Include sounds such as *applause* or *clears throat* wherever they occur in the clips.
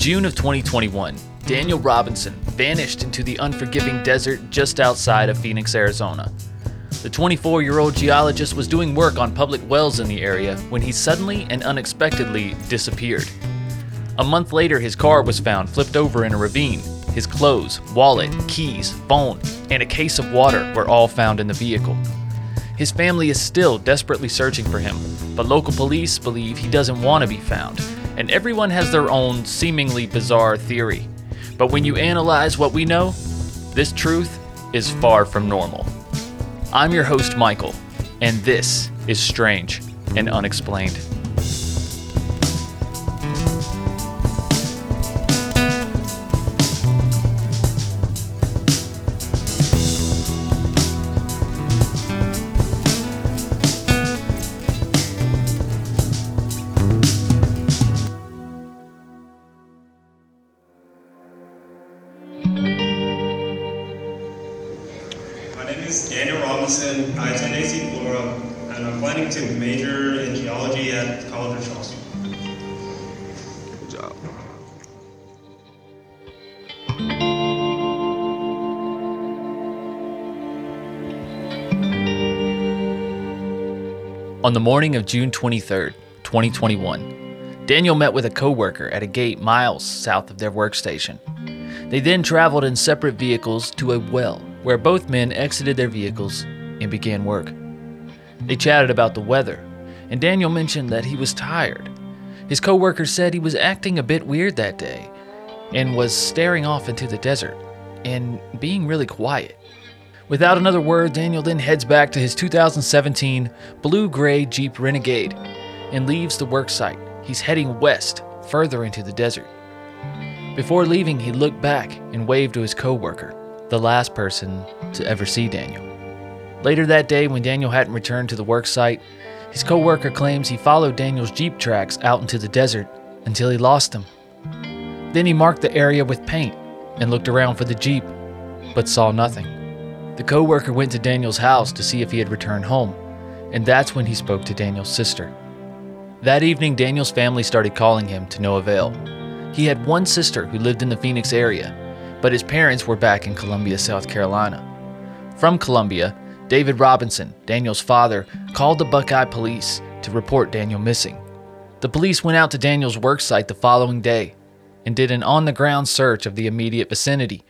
June of 2021, Daniel Robinson vanished into the unforgiving desert just outside of Phoenix, Arizona. The 24 year old geologist was doing work on public wells in the area when he suddenly and unexpectedly disappeared. A month later, his car was found flipped over in a ravine. His clothes, wallet, keys, phone, and a case of water were all found in the vehicle. His family is still desperately searching for him, but local police believe he doesn't want to be found, and everyone has their own seemingly bizarre theory. But when you analyze what we know, this truth is far from normal. I'm your host, Michael, and this is Strange and Unexplained. The morning of June 23, 2021, Daniel met with a coworker at a gate miles south of their workstation. They then traveled in separate vehicles to a well where both men exited their vehicles and began work. They chatted about the weather, and Daniel mentioned that he was tired. His coworker said he was acting a bit weird that day and was staring off into the desert and being really quiet. Without another word, Daniel then heads back to his 2017 blue gray Jeep Renegade and leaves the worksite. He's heading west, further into the desert. Before leaving, he looked back and waved to his coworker, the last person to ever see Daniel. Later that day, when Daniel hadn't returned to the worksite, his coworker claims he followed Daniel's Jeep tracks out into the desert until he lost them. Then he marked the area with paint and looked around for the Jeep, but saw nothing. The coworker went to Daniel's house to see if he had returned home, and that's when he spoke to Daniel's sister. That evening, Daniel's family started calling him to no avail. He had one sister who lived in the Phoenix area, but his parents were back in Columbia, South Carolina. From Columbia, David Robinson, Daniel's father, called the Buckeye police to report Daniel missing. The police went out to Daniel's worksite the following day and did an on the ground search of the immediate vicinity,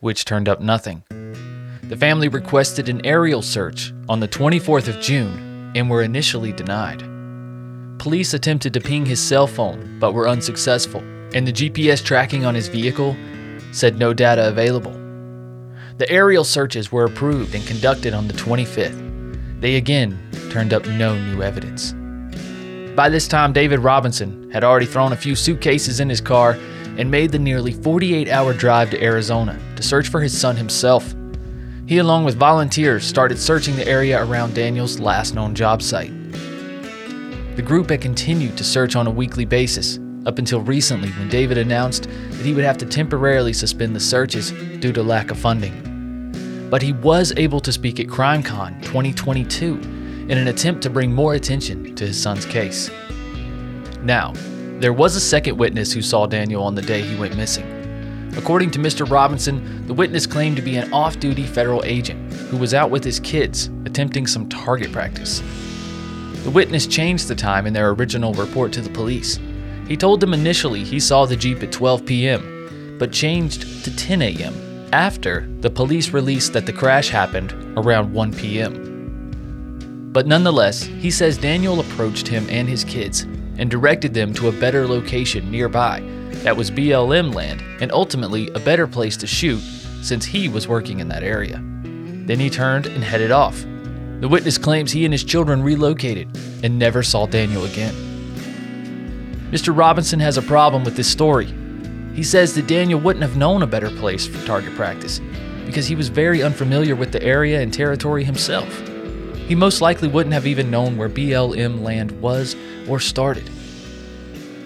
which turned up nothing. The family requested an aerial search on the 24th of June and were initially denied. Police attempted to ping his cell phone but were unsuccessful, and the GPS tracking on his vehicle said no data available. The aerial searches were approved and conducted on the 25th. They again turned up no new evidence. By this time, David Robinson had already thrown a few suitcases in his car and made the nearly 48 hour drive to Arizona to search for his son himself. He, along with volunteers, started searching the area around Daniel's last known job site. The group had continued to search on a weekly basis up until recently when David announced that he would have to temporarily suspend the searches due to lack of funding. But he was able to speak at CrimeCon 2022 in an attempt to bring more attention to his son's case. Now, there was a second witness who saw Daniel on the day he went missing. According to Mr. Robinson, the witness claimed to be an off duty federal agent who was out with his kids attempting some target practice. The witness changed the time in their original report to the police. He told them initially he saw the Jeep at 12 p.m., but changed to 10 a.m. after the police released that the crash happened around 1 p.m. But nonetheless, he says Daniel approached him and his kids and directed them to a better location nearby that was BLM land and ultimately a better place to shoot since he was working in that area. Then he turned and headed off. The witness claims he and his children relocated and never saw Daniel again. Mr. Robinson has a problem with this story. He says that Daniel wouldn't have known a better place for target practice because he was very unfamiliar with the area and territory himself. He most likely wouldn't have even known where BLM land was or started.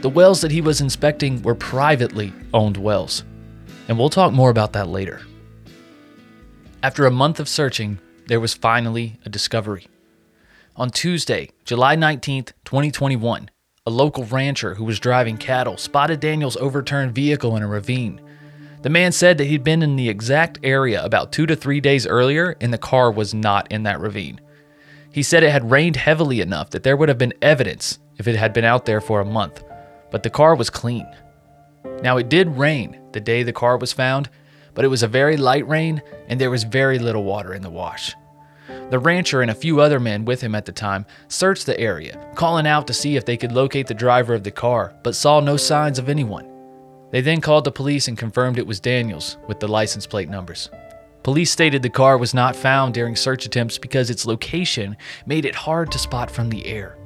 The wells that he was inspecting were privately owned wells, and we'll talk more about that later. After a month of searching, there was finally a discovery. On Tuesday, July 19th, 2021, a local rancher who was driving cattle, spotted Daniel's overturned vehicle in a ravine. The man said that he'd been in the exact area about two to three days earlier and the car was not in that ravine. He said it had rained heavily enough that there would have been evidence if it had been out there for a month, but the car was clean. Now, it did rain the day the car was found, but it was a very light rain and there was very little water in the wash. The rancher and a few other men with him at the time searched the area, calling out to see if they could locate the driver of the car, but saw no signs of anyone. They then called the police and confirmed it was Daniels with the license plate numbers. Police stated the car was not found during search attempts because its location made it hard to spot from the air.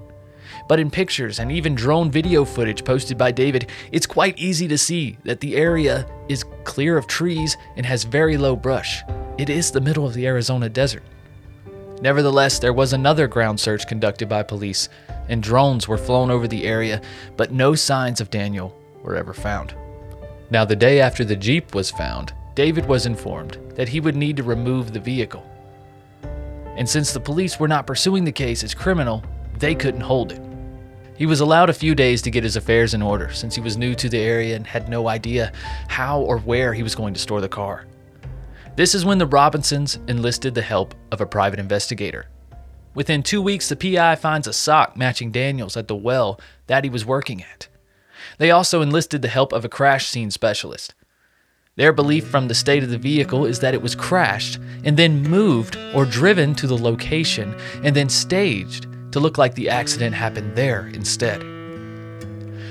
But in pictures and even drone video footage posted by David, it's quite easy to see that the area is clear of trees and has very low brush. It is the middle of the Arizona desert. Nevertheless, there was another ground search conducted by police, and drones were flown over the area, but no signs of Daniel were ever found. Now, the day after the Jeep was found, David was informed that he would need to remove the vehicle. And since the police were not pursuing the case as criminal, they couldn't hold it. He was allowed a few days to get his affairs in order since he was new to the area and had no idea how or where he was going to store the car. This is when the Robinsons enlisted the help of a private investigator. Within two weeks, the PI finds a sock matching Daniels at the well that he was working at. They also enlisted the help of a crash scene specialist. Their belief from the state of the vehicle is that it was crashed and then moved or driven to the location and then staged to look like the accident happened there instead.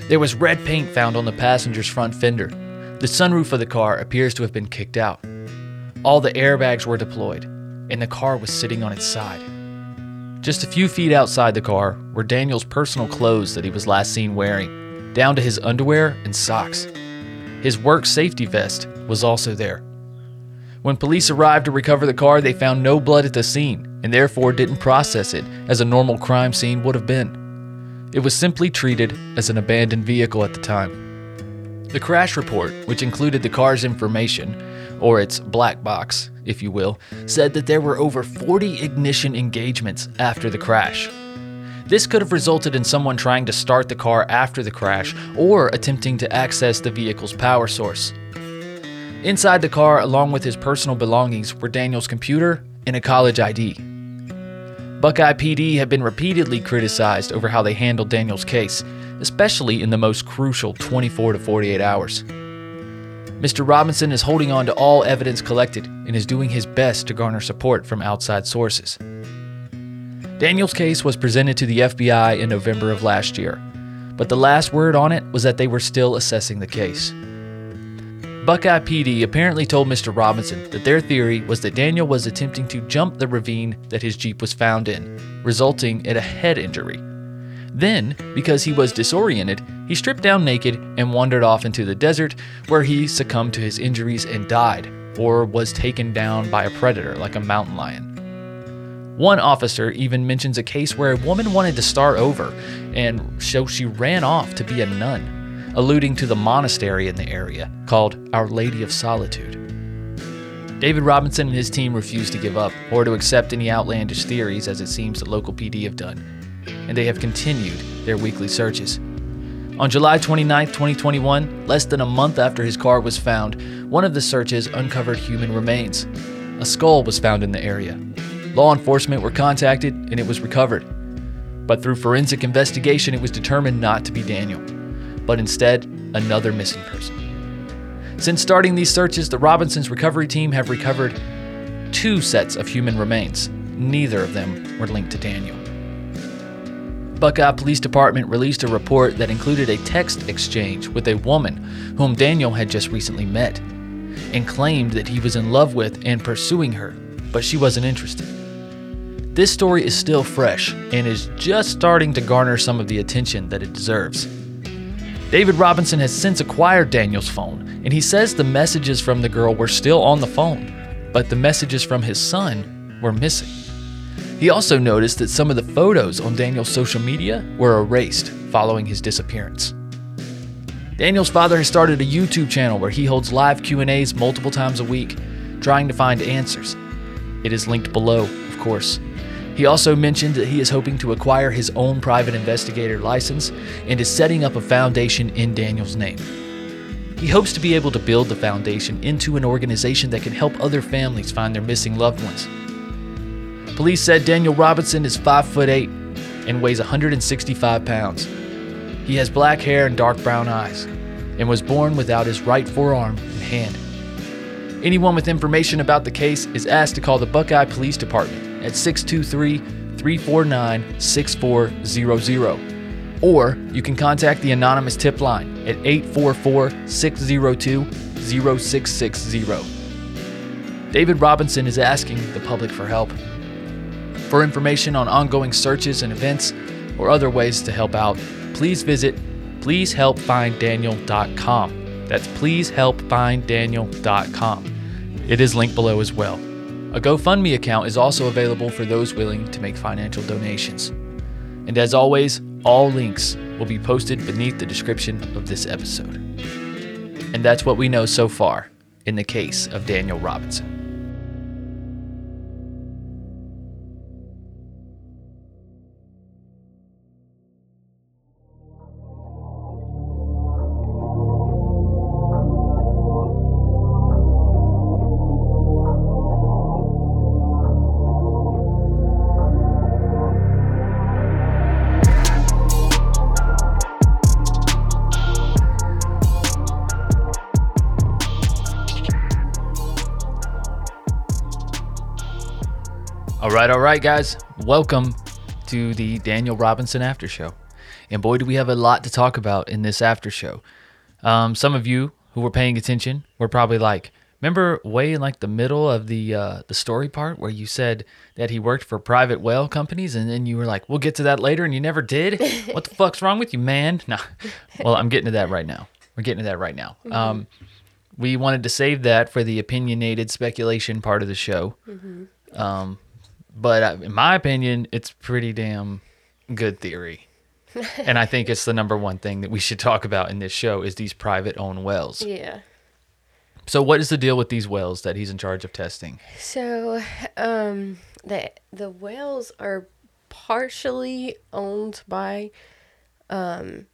There was red paint found on the passenger's front fender. The sunroof of the car appears to have been kicked out. All the airbags were deployed, and the car was sitting on its side. Just a few feet outside the car were Daniel's personal clothes that he was last seen wearing down to his underwear and socks. His work safety vest was also there. When police arrived to recover the car, they found no blood at the scene and therefore didn't process it as a normal crime scene would have been. It was simply treated as an abandoned vehicle at the time. The crash report, which included the car's information, or its black box, if you will, said that there were over 40 ignition engagements after the crash, this could have resulted in someone trying to start the car after the crash or attempting to access the vehicle's power source. Inside the car, along with his personal belongings, were Daniel's computer and a college ID. Buckeye PD had been repeatedly criticized over how they handled Daniel's case, especially in the most crucial 24 to 48 hours. Mr. Robinson is holding on to all evidence collected and is doing his best to garner support from outside sources. Daniel's case was presented to the FBI in November of last year, but the last word on it was that they were still assessing the case. Buckeye PD apparently told Mr. Robinson that their theory was that Daniel was attempting to jump the ravine that his Jeep was found in, resulting in a head injury. Then, because he was disoriented, he stripped down naked and wandered off into the desert where he succumbed to his injuries and died, or was taken down by a predator like a mountain lion. One officer even mentions a case where a woman wanted to start over, and so she ran off to be a nun, alluding to the monastery in the area called Our Lady of Solitude. David Robinson and his team refused to give up or to accept any outlandish theories, as it seems the local PD have done, and they have continued their weekly searches. On July 29, 2021, less than a month after his car was found, one of the searches uncovered human remains. A skull was found in the area, Law enforcement were contacted and it was recovered. But through forensic investigation, it was determined not to be Daniel, but instead another missing person. Since starting these searches, the Robinsons recovery team have recovered two sets of human remains. Neither of them were linked to Daniel. Buckeye Police Department released a report that included a text exchange with a woman whom Daniel had just recently met and claimed that he was in love with and pursuing her, but she wasn't interested. This story is still fresh and is just starting to garner some of the attention that it deserves. David Robinson has since acquired Daniel's phone, and he says the messages from the girl were still on the phone, but the messages from his son were missing. He also noticed that some of the photos on Daniel's social media were erased following his disappearance. Daniel's father has started a YouTube channel where he holds live Q&As multiple times a week, trying to find answers. It is linked below, of course. He also mentioned that he is hoping to acquire his own private investigator license and is setting up a foundation in Daniel's name. He hopes to be able to build the foundation into an organization that can help other families find their missing loved ones. Police said Daniel Robinson is 5 foot 8 and weighs 165 pounds. He has black hair and dark brown eyes and was born without his right forearm and hand. Anyone with information about the case is asked to call the Buckeye Police Department at 623 349 6400. Or you can contact the anonymous tip line at 844 602 0660. David Robinson is asking the public for help. For information on ongoing searches and events or other ways to help out, please visit pleasehelpfinddaniel.com. That's pleasehelpfinddaniel.com. It is linked below as well. A GoFundMe account is also available for those willing to make financial donations. And as always, all links will be posted beneath the description of this episode. And that's what we know so far in the case of Daniel Robinson. Right, guys. Welcome to the Daniel Robinson After Show. And boy, do we have a lot to talk about in this after show. Um, some of you who were paying attention were probably like, remember way in like the middle of the uh, the story part where you said that he worked for private whale companies, and then you were like, we'll get to that later, and you never did. *laughs* what the fuck's wrong with you, man? *laughs* Nah. Well, I'm getting to that right now. We're getting to that right now. Um, we wanted to save that for the opinionated speculation part of the show. Um, but uh, in my opinion, it's pretty damn good theory. *laughs* and I think it's the number one thing that we should talk about in this show is these private owned wells. Yeah. So what is the deal with these wells that he's in charge of testing? So, um, the the wells are partially owned by, um,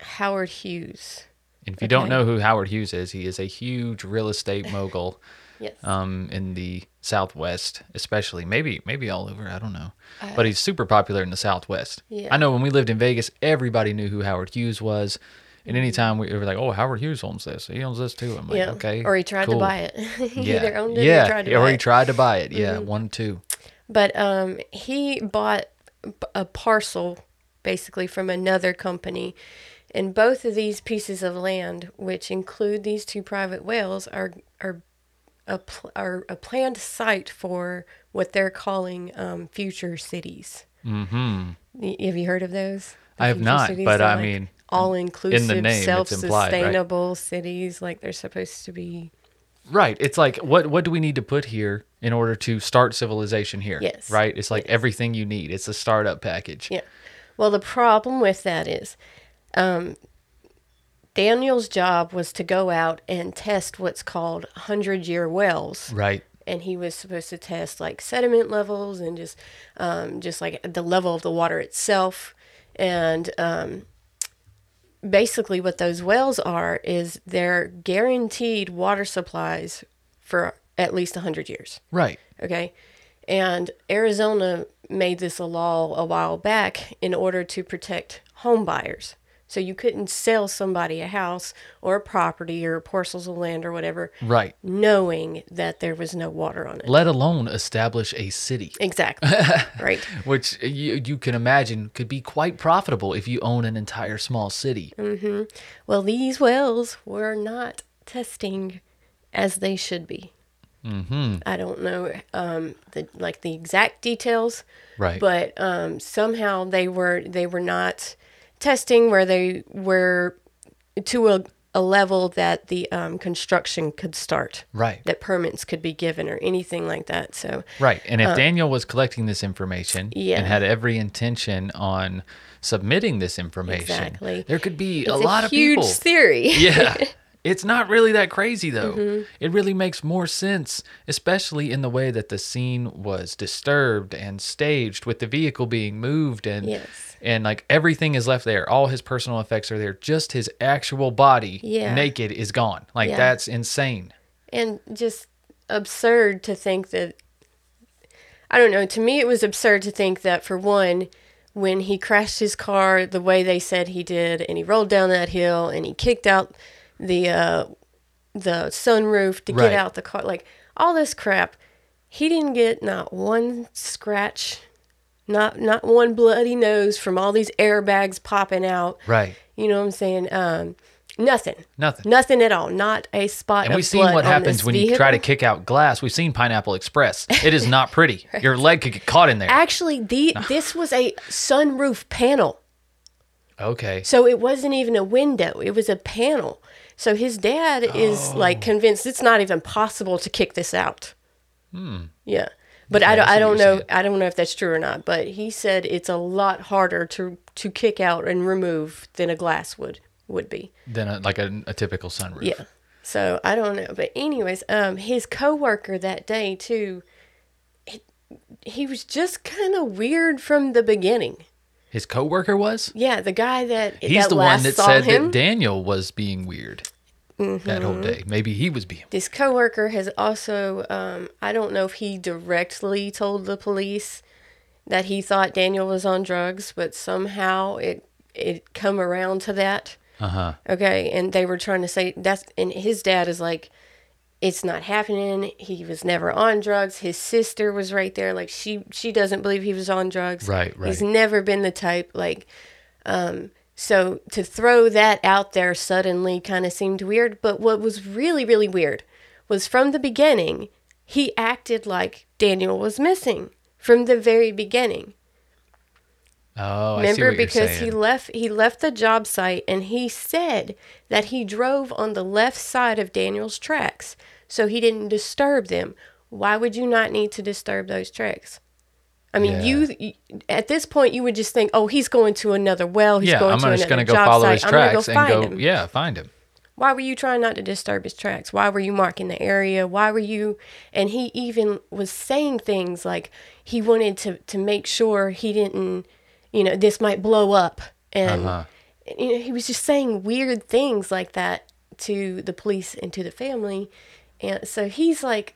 Howard Hughes. And if you don't know who Howard Hughes is, he is a huge real estate mogul *laughs* Yes. um, in the Southwest, especially maybe maybe all over. I don't know, but he's super popular in the Southwest. Yeah. I know when we lived in Vegas, everybody knew who Howard Hughes was, and anytime we were like, "Oh, Howard Hughes owns this. He owns this too." I'm like, yeah. "Okay." Or he tried cool." to buy it. *laughs* he Yeah, either owned it yeah, or tried to or buy he it. tried to buy it. Yeah, one, two. But um, he bought a parcel basically from another company. And both of these pieces of land, which include these two private wells, are are a pl- are a planned site for what they're calling um, future cities. Mm-hmm. Have you heard of those? The I have not, but I like mean, all-inclusive, name, it's implied, right? self-sustainable cities. Like they're supposed to be. Right. It's like what what do we need to put here in order to start civilization here? Yes. Right. It's like everything you need. It's a startup package. Yeah. Well, the problem with that is, um, Daniel's job was to go out and test what's called hundred year wells. Right. And he was supposed to test like sediment levels and just, um, just like the level of the water itself. And um, basically, what those wells are is they're guaranteed water supplies for at least 100 years. Right. Okay. And Arizona made this a law a while back in order to protect home buyers. So you couldn't sell somebody a house or a property or parcels of land or whatever Right. knowing that there was no water on it. Let alone establish a city, Exactly. *laughs* right. which you you can imagine could be quite profitable if you own an entire small city. Mm-hmm. Well, these wells were not testing as they should be. Mm-hmm. I don't know um, the like the exact details, Right. but um, somehow they were they were not testing where they were to a, a level that the um, construction could start, Right. that permits could be given or anything like that. So Right. And if Daniel was collecting this information Yeah. and had every intention on submitting this information, Exactly. there could be it's a lot of huge people. theory. yeah. *laughs* It's not really that crazy though. Mm-hmm. It really makes more sense, especially in the way that the scene was disturbed and staged with the vehicle being moved and Yes. and like everything is left there. All his personal effects are there. Just his actual body Yeah. naked is gone. Like Yeah. that's insane. and just absurd to think that I don't know, to me it was absurd to think that for one when he crashed his car the way they said he did and he rolled down that hill and he kicked out the uh the sunroof to Right. get out the car like all this crap he didn't get not one scratch not not one bloody nose from all these airbags popping out Right. you know what i'm saying um nothing Nothing. nothing at all not a spot And of we've seen blood what on happens this when you try to kick out glass. We've seen Pineapple Express. *laughs* It is not pretty. Your leg could get caught in there. Actually, the this was a sunroof panel, Okay. so it wasn't even a window; it was a panel. So his dad is like Oh. convinced it's not even possible to kick this out. Hmm. Yeah, but I don't. I don't know. I don't know if that's true or not. But he said it's a lot harder to to kick out and remove than a glass would would be. Than a, like a, a typical sunroof. Yeah. So I don't know, but anyways, um, his coworker that day too. It, he was just kind of weird from the beginning. His coworker was. Yeah, the guy that He's that the one that said him. Mm-hmm. that Daniel was being weird that whole day. Maybe he was being. this coworker has also, um, I don't know if he directly told the police that he thought Daniel was on drugs, but somehow it it come around to that. Uh huh. Okay, and they were trying to say that's and his dad is like, it's not happening. He was never on drugs. His sister was right there, like she she doesn't believe he was on drugs. Right, right. He's never been the type like, um. So to throw that out there suddenly kind of seemed weird. But what was really really weird was from the beginning, he acted like Daniel was missing from the very beginning. Oh, I see Remember because he left he left the job site and he said that he drove on the left side of Daniel's tracks so he didn't disturb them. Why would you not need to disturb those tracks? I mean, you, you at this point you would just think, "Oh, he's going to another well. He's yeah, going I'm to just another gonna go job follow site. his tracks go and find go. him." Yeah, find him. Why were you trying not to disturb his tracks? Why were you marking the area? Why were you? And he even was saying things like he wanted to to make sure he didn't, you know, this might blow up, and Uh-huh. you know, he was just saying weird things like that to the police and to the family, and so he's like,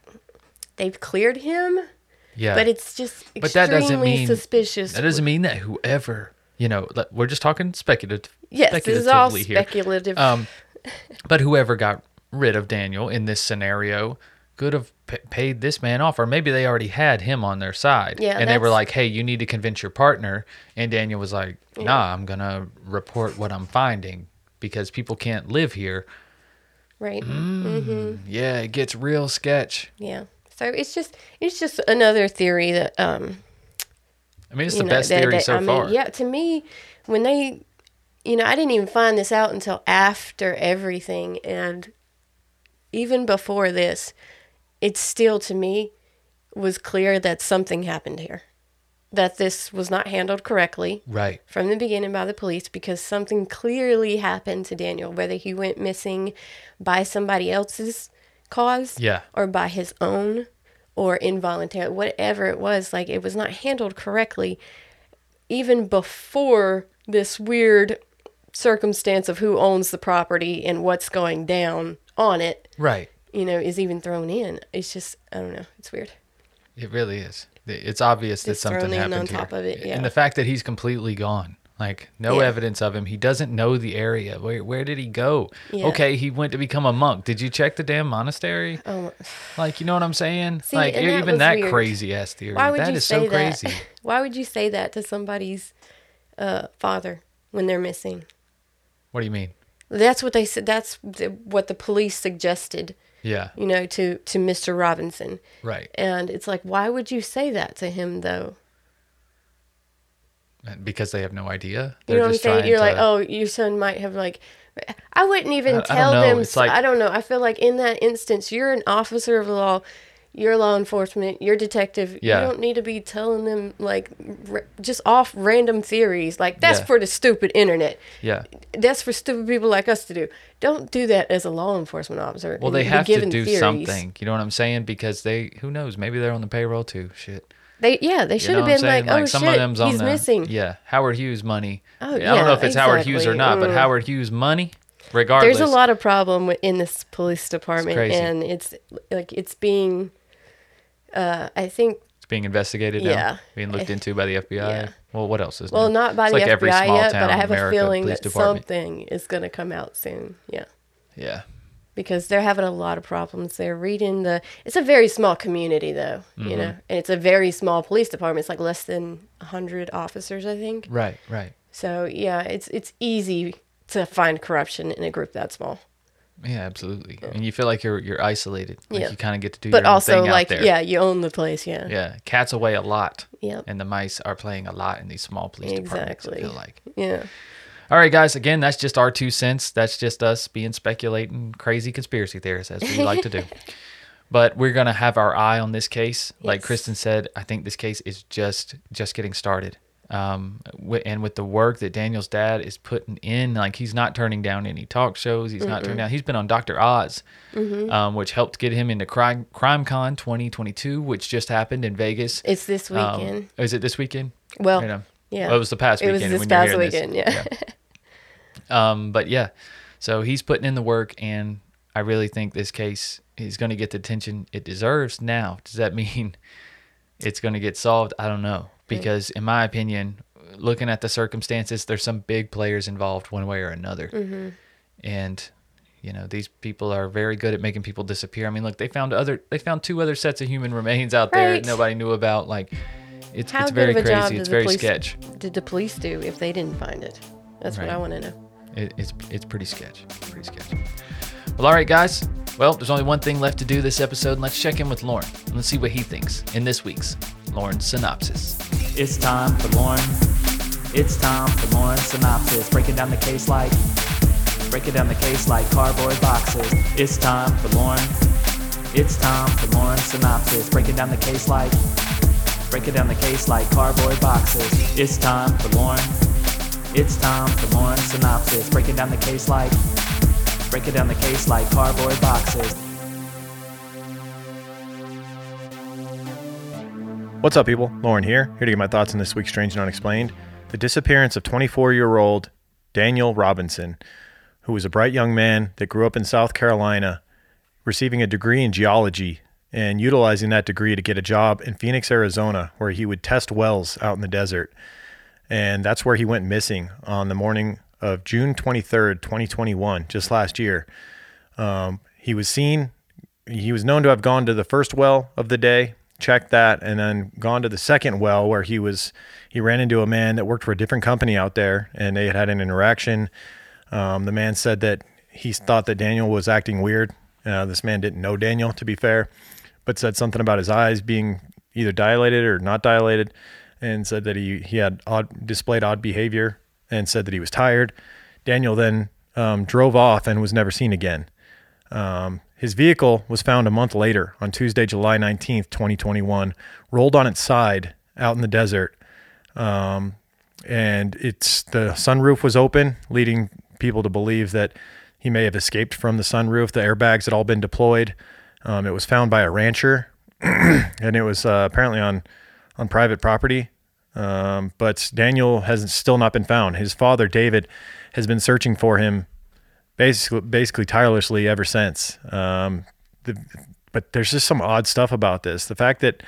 they've cleared him, Yeah, but it's just But that extremely doesn't mean suspicious. That doesn't mean that whoever you know. We're just talking speculative. yes, this is all speculatively here. speculative. Um, but whoever got rid of Daniel in this scenario could have p- paid this man off, or maybe they already had him on their side. Yeah, and they were like, "Hey, you need to convince your partner." And Daniel was like, "Nah, I'm gonna report what I'm finding because people can't live here." right. mm. Yeah, it gets real sketch. Yeah. So it's just it's just another theory that um I mean, it's the know, best that- theory that- so I mean, far. yeah, to me, when they, you know, I didn't even find this out until after everything, and even before this, it still to me was clear that something happened here, that this was not handled correctly Right. from the beginning by the police because something clearly happened to Daniel, whether he went missing by somebody else's cause Yeah. or by his own or involuntary, whatever it was, like it was not handled correctly even before this weird circumstance of who owns the property and what's going down on it, Right. You know, is even thrown in. It's just, I don't know, it's weird. It really is. It's obvious that It's something happened on here. top of it, yeah. And the fact that he's completely gone. Like no Yeah. evidence of him. He doesn't know the area. Where where did he go? Yeah. Okay, he went to become a monk. Did you check the damn monastery? Oh, Like, you know what I'm saying? *sighs* See, like that even that weird. crazy ass theory. why would That you is say so crazy. that? *laughs* Why would you say that to somebody's uh, father when they're missing? What do you mean? That's what they said. That's the, what the police suggested, Yeah. you know, to to Mr. Robinson. Right. And it's like, why would you say that to him though? Uh, because they have no idea. you know what I'm saying? You're like, oh, your son might have like. I wouldn't even I- I tell know. them. So- like- I don't know. I feel like in that instance, you're an officer of the law. You're law enforcement. You're detective. Yeah. You don't need to be telling them like r- just off random theories. Like that's Yeah. for the stupid internet. Yeah. That's for stupid people like us to do. Don't do that as a law enforcement officer. Well, they have to do theories. something. You know what I'm saying? Because they, who knows? Maybe they're on the payroll too. Shit. They yeah, they You should know have been like, oh some shit, of them's on he's the, missing. Yeah, Howard Hughes money. Oh, I don't know if yeah, it's Howard Hughes or exactly. not, but Mm. Howard Hughes money, regardless. There's a lot of problem in this police department, crazy. and it's like it's being. Uh, I think It's being investigated now. Yeah. Being looked into by the FBI. yeah. Well, what else is well, new? not by It's the like FBI yet, but I have America a feeling that department. something is going to come out soon. Yeah. Yeah. because they're having a lot of problems. They're reading the. It's a very small community, though, Mm-hmm. you know, and it's a very small police department. It's like less than hundred officers, I think. Right, right. So yeah, it's it's easy to find corruption in a group that small. Yeah, absolutely. And you feel like you're you're isolated. Like Yeah. you kind of get to do But your own also, thing like, out there. yeah, you own the place. Yeah. Yeah. Cats away a lot. Yep. And the mice are playing a lot in these small police departments, I Exactly. feel like. Yeah. All right, guys. Again, that's just our two cents. That's just us being speculating crazy conspiracy theorists, as we like to do. *laughs* But we're gonna have our eye on this case. Like Kristen said, I think this case is just just getting started. Um, and with the work that Daniel's dad is putting in, like he's not turning down any talk shows. He's not turning down. He's been on Doctor Oz, um, which helped get him into Crime CrimeCon 2022, which just happened in Vegas. It's this Um, weekend. is it this weekend? well, um, yeah. well, it was the past It was weekend. this when past hearing this. weekend, yeah. Um, but yeah, so he's putting in the work, and I really think this case is going to get the attention it deserves. Now, does that mean *laughs* it's going to get solved? I don't know, because in my opinion, looking at the circumstances, there's some big players involved one way or another, Mm-hmm. and you know these people are very good at making people disappear. I mean, look, they found other, they found two other sets of human remains out there Right. nobody knew about. Like, it's How it's very crazy. It's very police sketch. did the police do if they didn't find it? That's Right. what I want to know. it, it's it's pretty sketch. Pretty sketch. Well, all right, guys. Well, there's only one thing left to do this episode, and let's check in with Lauren. and Let's see what he thinks in this week's Lauren synopsis. It's time for Lauren. It's time for Lauren synopsis. Breaking down the case like breaking down the case like cardboard boxes. It's time for Lauren. It's time for Lauren synopsis. Breaking down the case like breaking down the case like cardboard boxes. It's time for Lauren. It's time for Lauren synopsis. Breaking down the case like breaking down the case like cardboard boxes. What's up, people? Lauren here, here to get my thoughts on this week's Strange and Unexplained. The disappearance of 24 year old Daniel Robinson, who was a bright young man that grew up in South Carolina, receiving a degree in geology and utilizing that degree to get a job in Phoenix, Arizona, where he would test wells out in the desert. And that's where he went missing on the morning of June 23rd, 2021, just last year. Um, he was seen he was known to have gone to the first well of the day, checked that, and then gone to the second well where he was he ran into a man that worked for a different company out there, and they had had an interaction. Um, the man said that he thought that Daniel was acting weird. Uh, this man didn't know Daniel, to be fair, but said something about his eyes being either dilated or not dilated, and said that he he had odd displayed odd behavior, and said that he was tired. Daniel then um, drove off and was never seen again. Um, his vehicle was found a month later on Tuesday, July 19th, 2021, rolled on its side out in the desert. Um, and it's the sunroof was open, leading people to believe that he may have escaped from the sunroof. The airbags had all been deployed. Um, it was found by a rancher, *clears throat* and it was uh, apparently on on private property. Um, but Daniel has still not been found. His father, David, has been searching for him basically basically tirelessly ever since. Um, the, but there's just some odd stuff about this. The fact that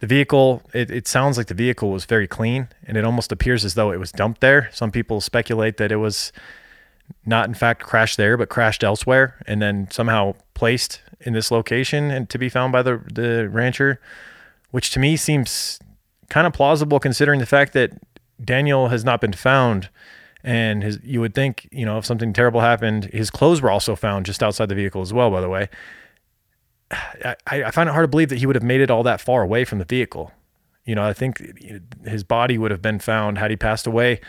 the vehicle, it, it sounds like the vehicle was very clean, and it almost appears as though it was dumped there. Some people speculate that it was not in fact crashed there, but crashed elsewhere, and then somehow placed in this location and to be found by the the rancher, which to me seems kind of plausible considering the fact that Daniel has not been found and his you would think you know if something terrible happened his clothes were also found just outside the vehicle as well by the way *sighs* I, I find it hard to believe that he would have made it all that far away from the vehicle you know i think his body would have been found had he passed away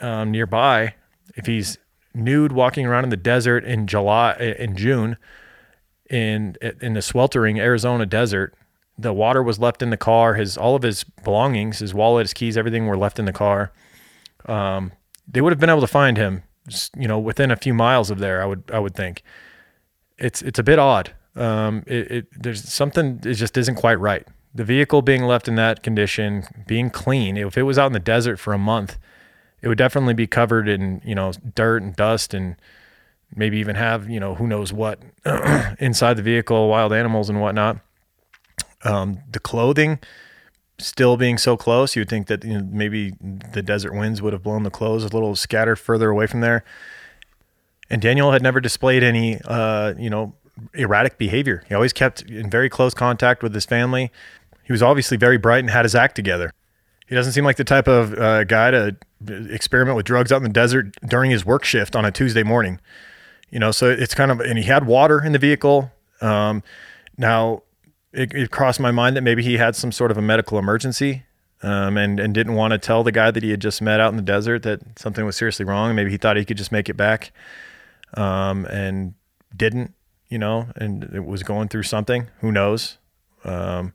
um, nearby if he's nude walking around in the desert in july in june in in the sweltering Arizona desert. The water was left in the car. His all of his belongings, his wallet, his keys, everything were left in the car. Um, they would have been able to find him, you know, within a few miles of there. I would I would think. It's it's a bit odd. Um, it, it there's something it just isn't quite right. The vehicle being left in that condition, being clean. If it was out in the desert for a month, it would definitely be covered in you know dirt and dust and maybe even have you know who knows what *clears throat* inside the vehicle, wild animals and whatnot. Um, the clothing still being so close, you'd think that you know, maybe the desert winds would have blown the clothes a little scattered further away from there. And Daniel had never displayed any, uh, you know, erratic behavior. He always kept in very close contact with his family. He was obviously very bright and had his act together. He doesn't seem like the type of uh, guy to experiment with drugs out in the desert during his work shift on a Tuesday morning. You know, so it's kind of, and he had water in the vehicle. Um, now, it, it, crossed my mind that maybe he had some sort of a medical emergency um, and, and didn't want to tell the guy that he had just met out in the desert that something was seriously wrong. Maybe he thought he could just make it back um, and didn't, you know, and it was going through something. Who knows? Um,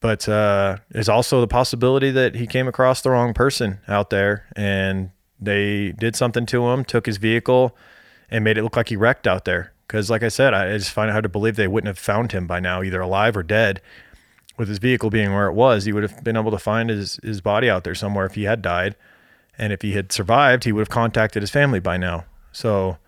but uh, there's also the possibility that he came across the wrong person out there and they did something to him, took his vehicle, and made it look like he wrecked out there. Because, like I said, I just find it hard to believe they wouldn't have found him by now, either alive or dead. With his vehicle being where it was, he would have been able to find his, his body out there somewhere if he had died. And if he had survived, he would have contacted his family by now. So,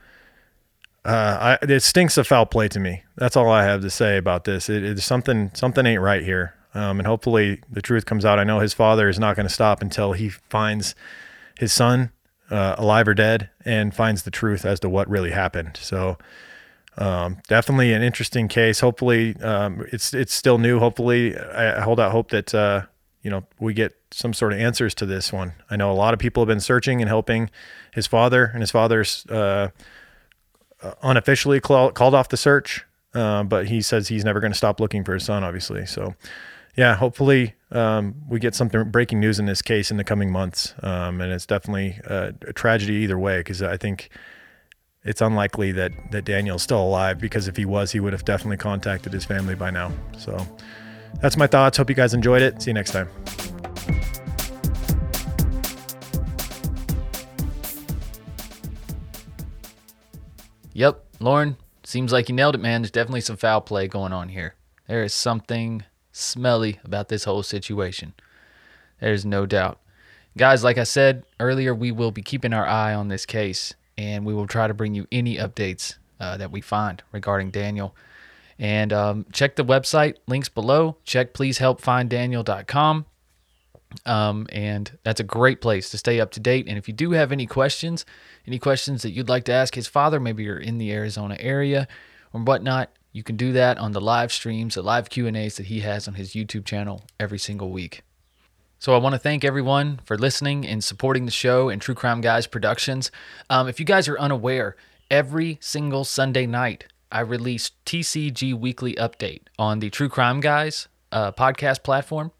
uh, I, it stinks of foul play to me. That's all I have to say about this. It, it's something something ain't right here, um, and hopefully the truth comes out. I know his father is not going to stop until he finds his son uh, alive or dead and finds the truth as to what really happened. So um, definitely an interesting case. Hopefully um, it's it's still new. Hopefully I hold out hope that uh, you know we get some sort of answers to this one. I know a lot of people have been searching and helping his father, and his father's uh, uh unofficially call, called off the search, uh, but he says he's never going to stop looking for his son. Obviously, so yeah, hopefully um, we get something breaking news in this case in the coming months. Um, and it's definitely a, a tragedy either way because I think it's unlikely that that Daniel's still alive because if he was, he would have definitely contacted his family by now. So that's my thoughts. Hope you guys enjoyed it. See you next time. Yep, Lauren, seems like you nailed it, man. There's definitely some foul play going on here. There is something smelly about this whole situation. There's no doubt. Guys, like I said earlier, we will be keeping our eye on this case and we will try to bring you any updates uh, that we find regarding Daniel. And um, check the website, links below. Check pleasehelpfinddaniel.com. Um, and that's a great place to stay up to date. And if you do have any questions, any questions that you'd like to ask his father, maybe you're in the Arizona area or whatnot, you can do that on the live streams, the live Q&As that he has on his YouTube channel every single week. So I want to thank everyone for listening and supporting the show and True Crime Guys Productions. Um, if you guys are unaware, every single Sunday night I release TCG Weekly Update on the True Crime Guys uh, podcast platform.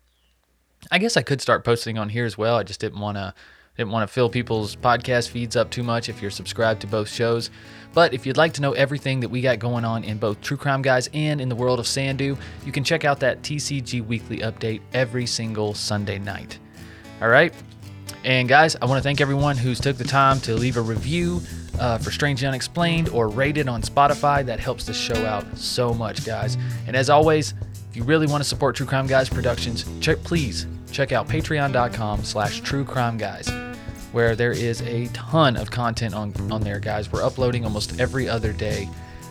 I guess I could start posting on here as well. I just didn't want to didn't want to fill people's podcast feeds up too much if you're subscribed to both shows. But if you'd like to know everything that we got going on in both True Crime Guys and in the world of Sandu, you can check out that TCG weekly update every single Sunday night. All right? And guys, I want to thank everyone who's took the time to leave a review uh, for Strange Unexplained or rate it on Spotify. That helps the show out so much, guys. And as always, if you really want to support True Crime Guys Productions, check please check out patreon.com slash true crime guys where there is a ton of content on, on there, guys. We're uploading almost every other day.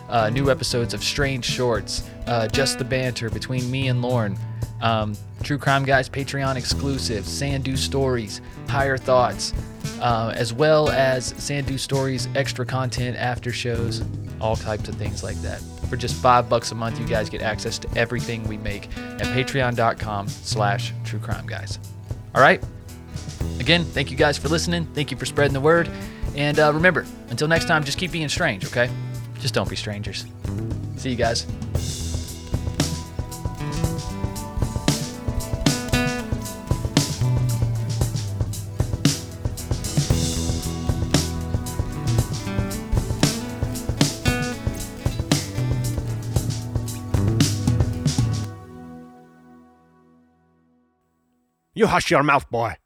Uh, new episodes of Strange Shorts, uh, Just the Banter between me and Lauren, um, True Crime Guys Patreon exclusive, Sandu Stories, Higher Thoughts, uh, as well as Sandu Stories extra content, after shows, all types of things like that. For just five bucks a month, you guys get access to everything we make at patreon.com slash true crime guys. All right, Again, thank you guys for listening. Thank you for spreading the word. And uh, remember, until next time, just keep being strange, okay? Just don't be strangers. See you guys. You hush your mouth, boy.